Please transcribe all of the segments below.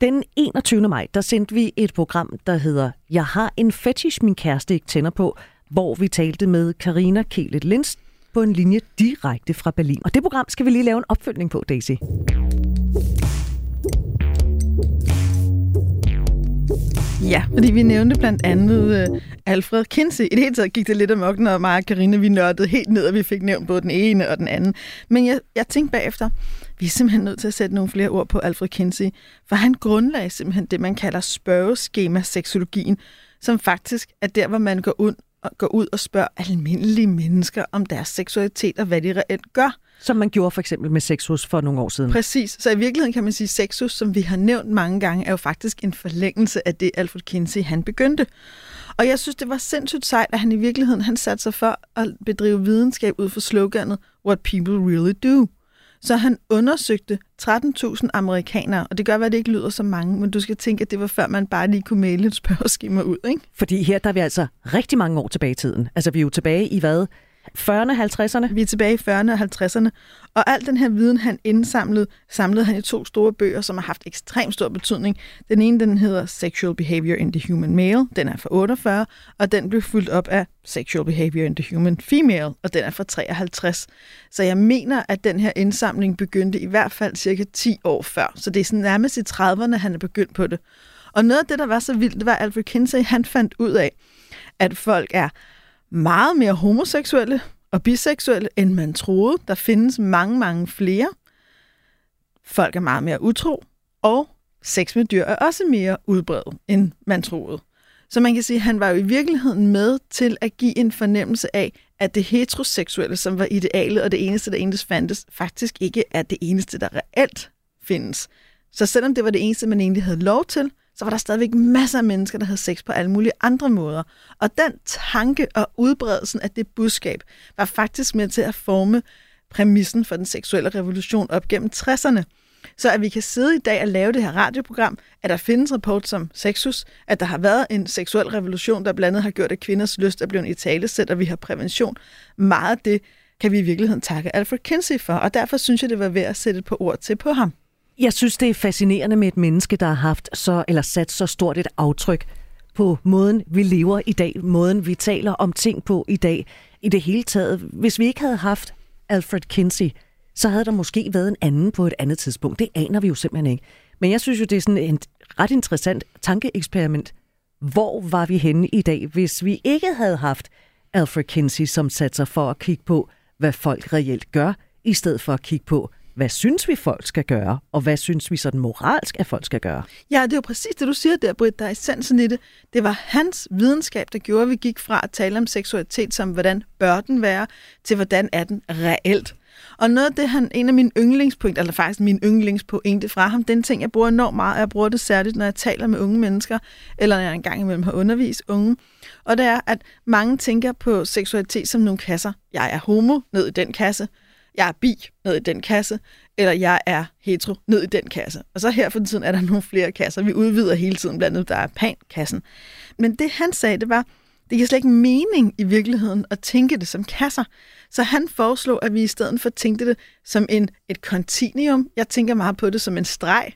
Den 21. maj, der sendte vi et program, der hedder Jeg har en fetish, min kæreste ikke tænder på, hvor vi talte med Karina Kelet Linds på en linje direkte fra Berlin. Og det program skal vi lige lave en opfølgning på, Daisy. Ja, fordi vi nævnte blandt andet uh, Alfred Kinsey. I det hele taget gik det lidt amok, når mig og Karina, vi nørdede helt ned, og vi fik nævnt både den ene og den anden. Men jeg, jeg tænkte bagefter, vi er simpelthen nødt til at sætte nogle flere ord på Alfred Kinsey, for han grundlagde simpelthen det, man kalder spørgeskema-seksologien, som faktisk er der, hvor man går ud, går ud og spørger almindelige mennesker om deres seksualitet og hvad de reelt gør. Som man gjorde for eksempel med Sexus for nogle år siden. Præcis. Så i virkeligheden kan man sige, at Sexus, som vi har nævnt mange gange, er jo faktisk en forlængelse af det, Alfred Kinsey han begyndte. Og jeg synes, det var sindssygt sejt, at han i virkeligheden han satte sig for at bedrive videnskab ud for sloganet What People Really Do. Så han undersøgte 13.000 amerikanere, og det gør, at det ikke lyder så mange, men du skal tænke, at det var før man bare lige kunne maile et spørgeskema ud, ikke? Fordi her der er vi altså rigtig mange år tilbage i tiden. Altså vi er jo tilbage i hvad? 40'erne, 50'erne? Vi er tilbage i 40'erne og 50'erne. Og al den her viden, han indsamlede, samlede han i to store bøger, som har haft ekstremt stor betydning. Den ene, den hedder Sexual Behavior in the Human Male, den er fra 48, og den blev fuldt op af Sexual Behavior in the Human Female, og den er fra 53. Så jeg mener, at den her indsamling begyndte i hvert fald cirka 10 år før. Så det er sådan nærmest i 30'erne, han er begyndt på det. Og noget af det, der var så vildt, det var, at Alfred Kinsey, han fandt ud af, at folk er meget mere homoseksuelle og biseksuelle, end man troede. Der findes mange, mange flere. Folk er meget mere utro, og sex med dyr er også mere udbredt, end man troede. Så man kan sige, at han var jo i virkeligheden med til at give en fornemmelse af, at det heteroseksuelle, som var idealet og det eneste, der eneste fandtes, faktisk ikke er det eneste, der reelt findes. Så selvom det var det eneste, man egentlig havde lov til, så var der stadigvæk masser af mennesker, der havde sex på alle mulige andre måder. Og den tanke og udbredelsen af det budskab var faktisk med til at forme præmissen for den seksuelle revolution op gennem 60'erne. Så at vi kan sidde i dag og lave det her radioprogram, at der findes rapport som Sexus, at der har været en seksuel revolution, der blandt andet har gjort, at kvinders lyst er blevet i talesæt, og vi har prævention. Meget af det kan vi i virkeligheden takke Alfred Kinsey for, og derfor synes jeg, det var værd at sætte et par ord til på ham. Jeg synes, det er fascinerende med et menneske, der har haft så, eller sat så stort et aftryk på måden, vi lever i dag, måden, vi taler om ting på i dag, i det hele taget. Hvis vi ikke havde haft Alfred Kinsey, så havde der måske været en anden på et andet tidspunkt. Det aner vi jo simpelthen ikke. Men jeg synes jo, det er sådan et ret interessant tankeeksperiment. Hvor var vi henne i dag, hvis vi ikke havde haft Alfred Kinsey, som satte sig for at kigge på, hvad folk reelt gør, i stedet for at kigge på, hvad synes vi, folk skal gøre, og hvad synes vi sådan moralsk, at folk skal gøre? Ja, det er jo præcis det, du siger der, Britt. Der er essensen i det. Det var hans videnskab, der gjorde, at vi gik fra at tale om seksualitet som, hvordan bør den være, til hvordan er den reelt. Og noget af det, han, en af mine yndlingspunkter, eller faktisk min yndlingspointe fra ham, den ting, jeg bruger enormt meget, og jeg bruger det særligt, når jeg taler med unge mennesker, eller når jeg engang imellem har undervist unge, og det er, at mange tænker på seksualitet som nogle kasser. Jeg er homo, ned i den kasse jeg er bi ned i den kasse, eller jeg er hetero ned i den kasse. Og så her for tiden er der nogle flere kasser. Vi udvider hele tiden, blandt andet der er pan-kassen. Men det han sagde, det var, det giver slet ikke mening i virkeligheden at tænke det som kasser. Så han foreslog, at vi i stedet for tænkte det som en, et kontinuum. Jeg tænker meget på det som en streg,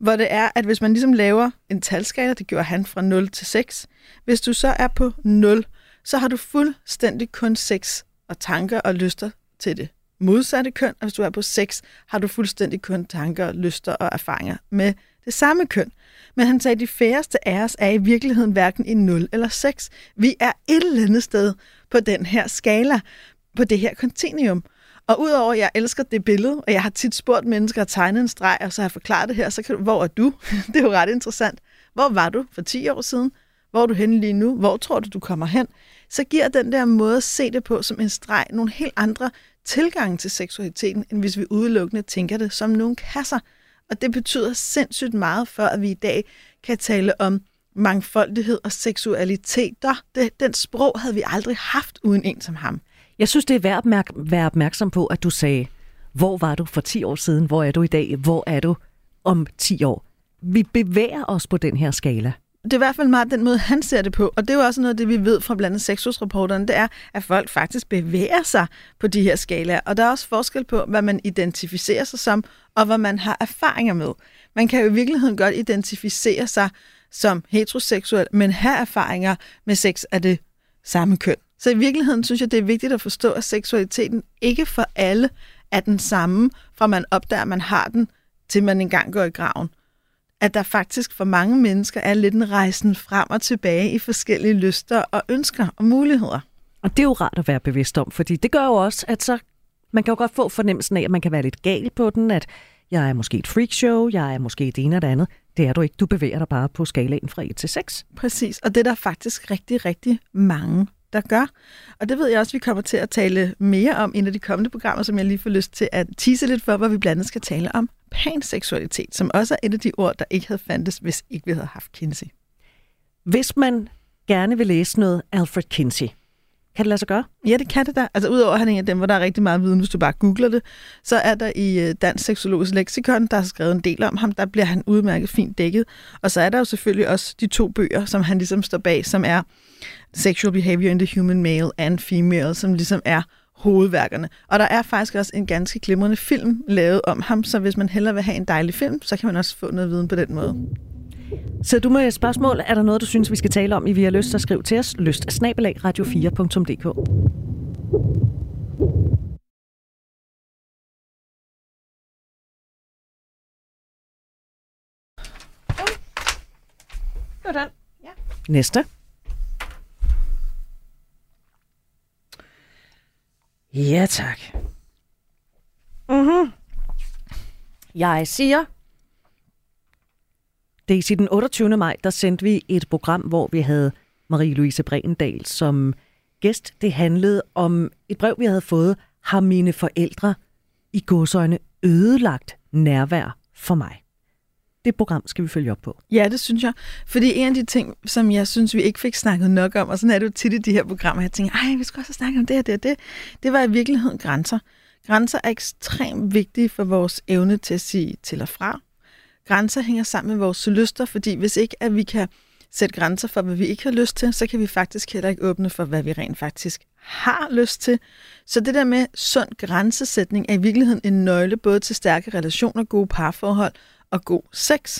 hvor det er, at hvis man ligesom laver en talskala, det gjorde han fra 0 til 6, hvis du så er på 0, så har du fuldstændig kun sex og tanker og lyster til det modsatte køn, og hvis du er på sex, har du fuldstændig kun tanker, lyster og erfaringer med det samme køn. Men han sagde, at de færreste af os er i virkeligheden hverken i 0 eller 6. Vi er et eller andet sted på den her skala, på det her kontinuum. Og udover at jeg elsker det billede, og jeg har tit spurgt mennesker at tegne en streg, og så har jeg forklaret det her, så kan du, hvor er du? det er jo ret interessant. Hvor var du for 10 år siden? Hvor er du henne lige nu? Hvor tror du, du kommer hen? Så giver den der måde at se det på som en streg nogle helt andre tilgang til seksualiteten, end hvis vi udelukkende tænker det som nogle kasser. Og det betyder sindssygt meget for, at vi i dag kan tale om mangfoldighed og seksualitet. Det, den sprog havde vi aldrig haft uden en som ham. Jeg synes, det er værd at være opmærksom på, at du sagde, hvor var du for 10 år siden? Hvor er du i dag? Hvor er du om 10 år? Vi bevæger os på den her skala det er i hvert fald meget den måde, han ser det på. Og det er jo også noget af det, vi ved fra blandt andet sexusrapporterne, det er, at folk faktisk bevæger sig på de her skalaer. Og der er også forskel på, hvad man identificerer sig som, og hvad man har erfaringer med. Man kan jo i virkeligheden godt identificere sig som heteroseksuel, men have erfaringer med sex af det samme køn. Så i virkeligheden synes jeg, det er vigtigt at forstå, at seksualiteten ikke for alle er den samme, fra man opdager, at man har den, til man engang går i graven at der faktisk for mange mennesker er lidt en rejsen frem og tilbage i forskellige lyster og ønsker og muligheder. Og det er jo rart at være bevidst om, fordi det gør jo også, at så man kan jo godt få fornemmelsen af, at man kan være lidt gal på den, at jeg er måske et freakshow, jeg er måske det ene og det andet. Det er du ikke. Du bevæger dig bare på skalaen fra 1 til 6. Præcis, og det er der faktisk rigtig, rigtig mange, der gør. Og det ved jeg også, vi kommer til at tale mere om i en af de kommende programmer, som jeg lige får lyst til at tease lidt for, hvor vi blandt andet skal tale om panseksualitet, som også er et af de ord, der ikke havde fandtes, hvis ikke vi havde haft Kinsey. Hvis man gerne vil læse noget Alfred Kinsey, kan det lade sig gøre? Ja, det kan det da. Altså udover at han er en af dem, hvor der er rigtig meget viden, hvis du bare googler det, så er der i øh, Dansk Seksologisk Leksikon, der har skrevet en del om ham, der bliver han udmærket fint dækket. Og så er der jo selvfølgelig også de to bøger, som han ligesom står bag, som er Sexual Behavior in the Human Male and Female, som ligesom er hovedværkerne. Og der er faktisk også en ganske glimrende film lavet om ham, så hvis man hellere vil have en dejlig film, så kan man også få noget viden på den måde. Så du med et spørgsmål. Er der noget, du synes, vi skal tale om, i vi har lyst, så skriv til os. Lyst radio4.dk. Sådan. Ja. Næste. Ja, tak. Mm-hmm. Jeg siger, Daisy, den 28. maj, der sendte vi et program, hvor vi havde Marie-Louise Brendal som gæst. Det handlede om et brev, vi havde fået. Har mine forældre i godsøjne ødelagt nærvær for mig? Det program skal vi følge op på. Ja, det synes jeg. Fordi en af de ting, som jeg synes, vi ikke fik snakket nok om, og sådan er det jo tit i de her programmer, jeg tænker, ej, vi skal også snakke om det og det og det, det var i virkeligheden grænser. Grænser er ekstremt vigtige for vores evne til at sige til og fra. Grænser hænger sammen med vores lyster, fordi hvis ikke at vi kan sætte grænser for, hvad vi ikke har lyst til, så kan vi faktisk heller ikke åbne for, hvad vi rent faktisk har lyst til. Så det der med sund grænsesætning er i virkeligheden en nøgle både til stærke relationer, gode parforhold og god sex.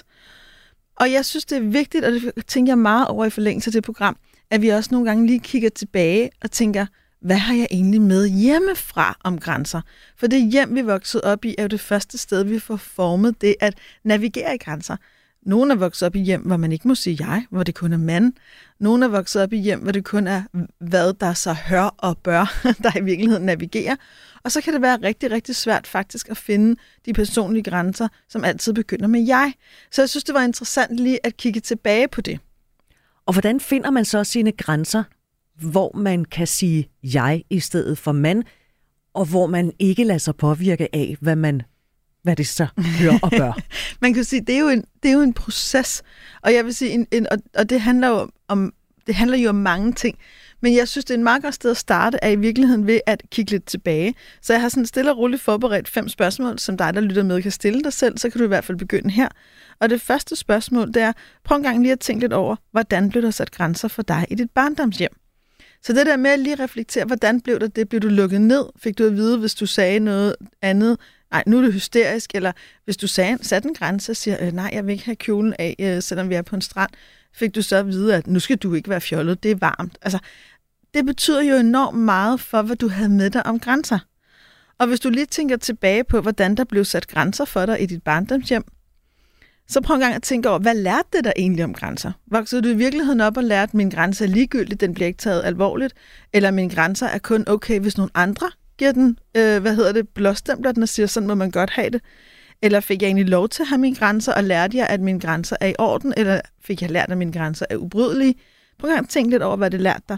Og jeg synes, det er vigtigt, og det tænker jeg meget over i forlængelse af det program, at vi også nogle gange lige kigger tilbage og tænker, hvad har jeg egentlig med hjemmefra om grænser? For det hjem, vi voksede op i, er jo det første sted, vi får formet det at navigere i grænser. Nogle er vokset op i hjem, hvor man ikke må sige jeg, hvor det kun er mand. Nogle er vokset op i hjem, hvor det kun er, hvad der så hør og bør, der i virkeligheden navigerer. Og så kan det være rigtig, rigtig svært faktisk at finde de personlige grænser, som altid begynder med jeg. Så jeg synes, det var interessant lige at kigge tilbage på det. Og hvordan finder man så sine grænser, hvor man kan sige jeg i stedet for man, og hvor man ikke lader sig påvirke af, hvad man hvad det så hører og gør. man kan sige, det er jo en, det er jo en proces, og jeg vil sige, en, en, og, og det handler jo om, det handler jo om mange ting. Men jeg synes, det er en meget godt sted at starte, er i virkeligheden ved at kigge lidt tilbage. Så jeg har sådan stille og roligt forberedt fem spørgsmål, som dig, der lytter med, kan stille dig selv, så kan du i hvert fald begynde her. Og det første spørgsmål, det er, prøv en gang lige at tænke lidt over, hvordan blev der sat grænser for dig i dit barndomshjem? Så det der med at lige reflektere, hvordan blev det, det blev du lukket ned? Fik du at vide, hvis du sagde noget andet? Nej, nu er det hysterisk. Eller hvis du sagde, satte en grænse og siger, øh, nej, jeg vil ikke have kjolen af, øh, selvom vi er på en strand, fik du så at vide, at nu skal du ikke være fjollet, det er varmt. Altså, det betyder jo enormt meget for, hvad du havde med dig om grænser. Og hvis du lige tænker tilbage på, hvordan der blev sat grænser for dig i dit barndomshjem, så prøv en gang at tænke over, hvad lærte det der egentlig om grænser? Voksede du i virkeligheden op og lærte, at min grænse er ligegyldig, den bliver ikke taget alvorligt, eller mine grænser er kun okay, hvis nogle andre giver den, øh, hvad hedder det, blåstempler den og siger, sådan må man godt have det? Eller fik jeg egentlig lov til at have mine grænser, og lærte jeg, at mine grænser er i orden, eller fik jeg lært, at mine grænser er ubrydelige? Prøv at tænke lidt over, hvad det lærte dig.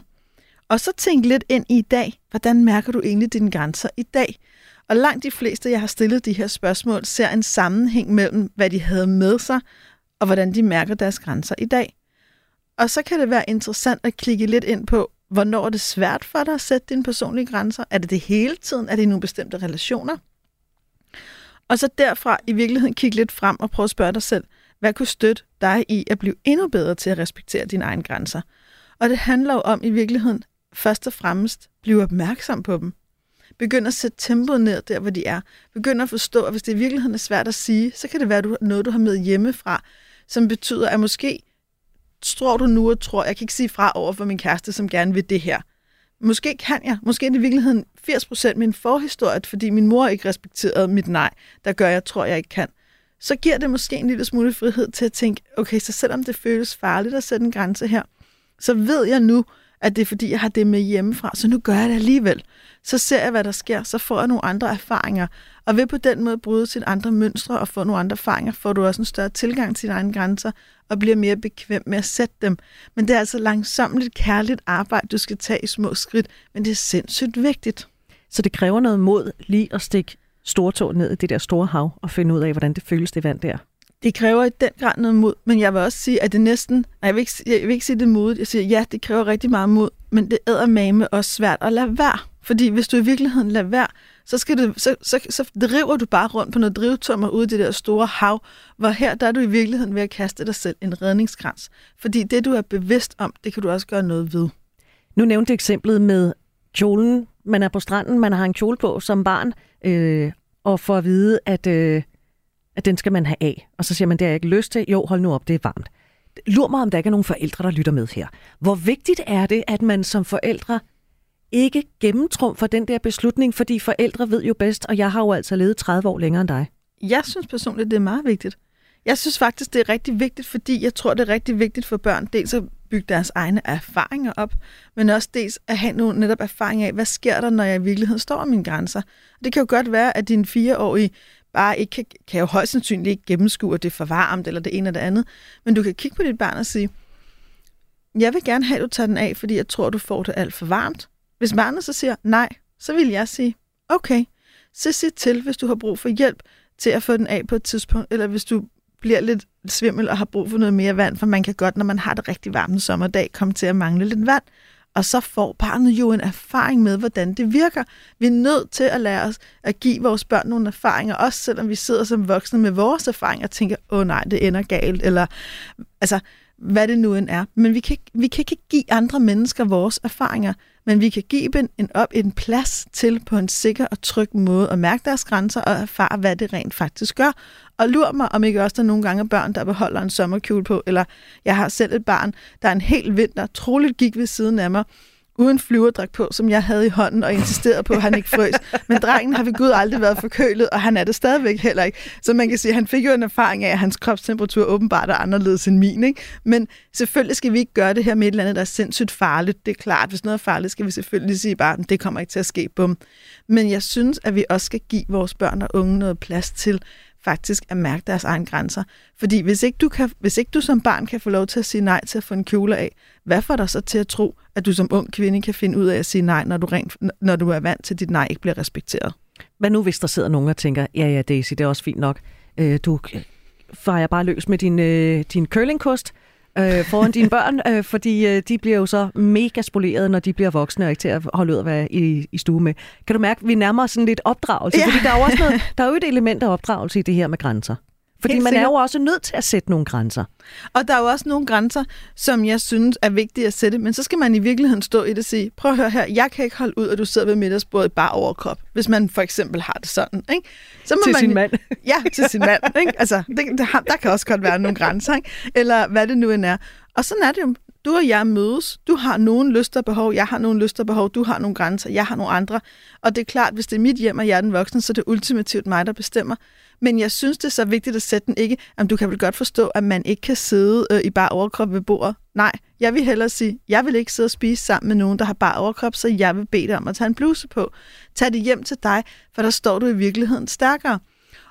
Og så tænk lidt ind i i dag. Hvordan mærker du egentlig dine grænser i dag? Og langt de fleste, jeg har stillet de her spørgsmål, ser en sammenhæng mellem, hvad de havde med sig, og hvordan de mærker deres grænser i dag. Og så kan det være interessant at klikke lidt ind på, hvornår er det svært for dig at sætte dine personlige grænser? Er det det hele tiden? Er det i nogle bestemte relationer? Og så derfra i virkeligheden kigge lidt frem og prøve at spørge dig selv, Hvad kunne støtte dig i at blive endnu bedre til at respektere dine egne grænser? Og det handler jo om i virkeligheden først og fremmest blive opmærksom på dem. Begynd at sætte tempoet ned der, hvor de er. Begynd at forstå, at hvis det i virkeligheden er svært at sige, så kan det være noget, du har med hjemmefra, som betyder, at måske tror du nu og tror, jeg kan ikke sige fra over for min kæreste, som gerne vil det her. Måske kan jeg. Måske er det i virkeligheden 80% min forhistorie, fordi min mor ikke respekterede mit nej, der gør, jeg tror, jeg ikke kan. Så giver det måske en lille smule frihed til at tænke, okay, så selvom det føles farligt at sætte en grænse her, så ved jeg nu, at det er fordi, jeg har det med hjemmefra, så nu gør jeg det alligevel. Så ser jeg, hvad der sker, så får jeg nogle andre erfaringer. Og ved på den måde bryde sine andre mønstre og få nogle andre erfaringer, får du også en større tilgang til dine egne grænser og bliver mere bekvem med at sætte dem. Men det er altså langsomt kærligt arbejde, du skal tage i små skridt, men det er sindssygt vigtigt. Så det kræver noget mod lige at stikke stortå ned i det der store hav og finde ud af, hvordan det føles, det vand der? Det kræver i den grad noget mod, men jeg vil også sige, at det næsten... Nej, jeg vil ikke, jeg vil ikke sige det mod. Jeg siger, ja, det kræver rigtig meget mod, men det æder mame også svært at lade være. Fordi hvis du i virkeligheden lader være, så, skal du, så, så, så driver du bare rundt på noget drivtummer ude i det der store hav, hvor her der er du i virkeligheden ved at kaste dig selv en redningskrans. Fordi det, du er bevidst om, det kan du også gøre noget ved. Nu nævnte eksemplet med kjolen. Man er på stranden, man har en kjole på som barn, øh, og får at vide, at, øh, at den skal man have af. Og så siger man, det har jeg ikke lyst til. Jo, hold nu op, det er varmt. Lur mig, om der ikke er nogen forældre, der lytter med her. Hvor vigtigt er det, at man som forældre ikke gennemtrumfer den der beslutning, fordi forældre ved jo bedst, og jeg har jo altså levet 30 år længere end dig. Jeg synes personligt, det er meget vigtigt. Jeg synes faktisk, det er rigtig vigtigt, fordi jeg tror, det er rigtig vigtigt for børn, dels at bygge deres egne erfaringer op, men også dels at have nogle netop erfaringer af, hvad sker der, når jeg i virkeligheden står af mine grænser. Det kan jo godt være, at din fireårige bare ikke kan, kan jo højst sandsynligt ikke gennemskue, at det er for varmt, eller det ene eller det andet. Men du kan kigge på dit barn og sige, jeg vil gerne have, at du tager den af, fordi jeg tror, du får det alt for varmt. Hvis barnet så siger nej, så vil jeg sige, okay, så sig til, hvis du har brug for hjælp til at få den af på et tidspunkt, eller hvis du bliver lidt svimmel og har brug for noget mere vand, for man kan godt, når man har det rigtig varme sommerdag, komme til at mangle lidt vand. Og så får barnet jo en erfaring med, hvordan det virker. Vi er nødt til at lære os at give vores børn nogle erfaringer, også selvom vi sidder som voksne med vores erfaringer og tænker, åh oh, nej, det ender galt, eller altså, hvad det nu end er. Men vi kan, vi kan ikke give andre mennesker vores erfaringer men vi kan give dem en, op, en plads til på en sikker og tryg måde at mærke deres grænser og erfare, hvad det rent faktisk gør. Og lur mig, om ikke også der nogle gange er børn, der beholder en sommerkjole på, eller jeg har selv et barn, der en hel vinter troligt gik ved siden af mig, uden flyverdragt på, som jeg havde i hånden og insisterede på, at han ikke frøs. Men drengen har ved Gud aldrig været forkølet, og han er det stadigvæk heller ikke. Så man kan sige, at han fik jo en erfaring af, at hans kropstemperatur åbenbart er anderledes end min. Ikke? Men selvfølgelig skal vi ikke gøre det her med et eller andet, der er sindssygt farligt. Det er klart, hvis noget er farligt, skal vi selvfølgelig sige bare, at det kommer ikke til at ske. Bum. Men jeg synes, at vi også skal give vores børn og unge noget plads til faktisk at mærke deres egne grænser. Fordi hvis ikke, du kan, hvis ikke du som barn kan få lov til at sige nej til at få en kjole af, hvad får dig så til at tro, at du som ung kvinde kan finde ud af at sige nej, når du, rent, når du er vant til, at dit nej ikke bliver respekteret? Hvad nu, hvis der sidder nogen og tænker, ja, ja, Daisy, det er også fint nok. Øh, du øh, fejrer bare løs med din, øh, din curlingkost øh, foran dine børn, øh, fordi øh, de bliver jo så mega spoleret, når de bliver voksne og ikke til at holde ud at være i, i stue med. Kan du mærke, at vi nærmer os sådan lidt opdragelse? Ja. Fordi der er jo også noget, der er jo et element af opdragelse i det her med grænser. Fordi Helt man sikkert. er jo også nødt til at sætte nogle grænser. Og der er jo også nogle grænser, som jeg synes er vigtige at sætte, men så skal man i virkeligheden stå i det og sige, prøv at høre her, jeg kan ikke holde ud, at du sidder ved middagsbordet bare overkrop, hvis man for eksempel har det sådan. Ikke? Så må til man, sin mand. Ja, til sin mand. Ikke? Altså, det, det, der kan også godt være nogle grænser, ikke? eller hvad det nu end er. Og sådan er det jo. Du og jeg mødes. Du har nogle lyster og behov, jeg har nogle lyster og behov, du har nogle grænser, jeg har nogle andre. Og det er klart, hvis det er mit hjem, og jeg er den voksne, så er det ultimativt mig, der bestemmer. Men jeg synes, det er så vigtigt at sætte den ikke, Jamen, du kan vel godt forstå, at man ikke kan sidde øh, i bare overkrop ved bordet. Nej, jeg vil hellere sige, jeg vil ikke sidde og spise sammen med nogen, der har bare overkrop, så jeg vil bede dig om at tage en bluse på. Tag det hjem til dig, for der står du i virkeligheden stærkere.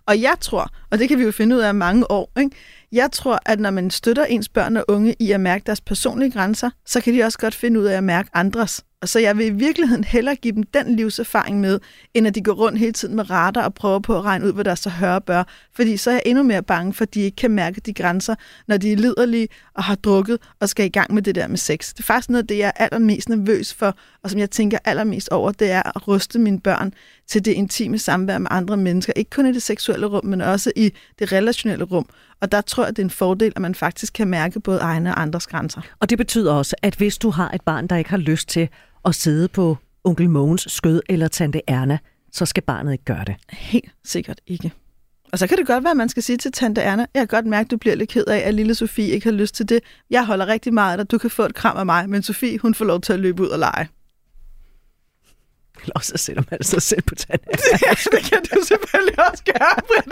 Og jeg tror, og det kan vi jo finde ud af mange år, ikke? Jeg tror, at når man støtter ens børn og unge i at mærke deres personlige grænser, så kan de også godt finde ud af at mærke andres. Og så jeg vil i virkeligheden hellere give dem den livserfaring med, end at de går rundt hele tiden med retter og prøver på at regne ud, hvad der så hører bør. Fordi så er jeg endnu mere bange for, at de ikke kan mærke de grænser, når de er liderlige og har drukket og skal i gang med det der med sex. Det er faktisk noget af det, jeg er allermest nervøs for, og som jeg tænker allermest over, det er at ruste mine børn til det intime samvær med andre mennesker. Ikke kun i det seksuelle rum, men også i det relationelle rum. Og der tror jeg, det er en fordel, at man faktisk kan mærke både egne og andres grænser. Og det betyder også, at hvis du har et barn, der ikke har lyst til at sidde på onkel Mogens skød eller tante Erna, så skal barnet ikke gøre det. Helt sikkert ikke. Og så kan det godt være, at man skal sige til tante Erna, jeg kan godt mærke, at du bliver lidt ked af, at lille Sofie ikke har lyst til det. Jeg holder rigtig meget af dig, du kan få et kram af mig, men Sofie, hun får lov til at løbe ud og lege. Eller så sætter man sig selv på tanden. det kan du selvfølgelig også gøre, Britt.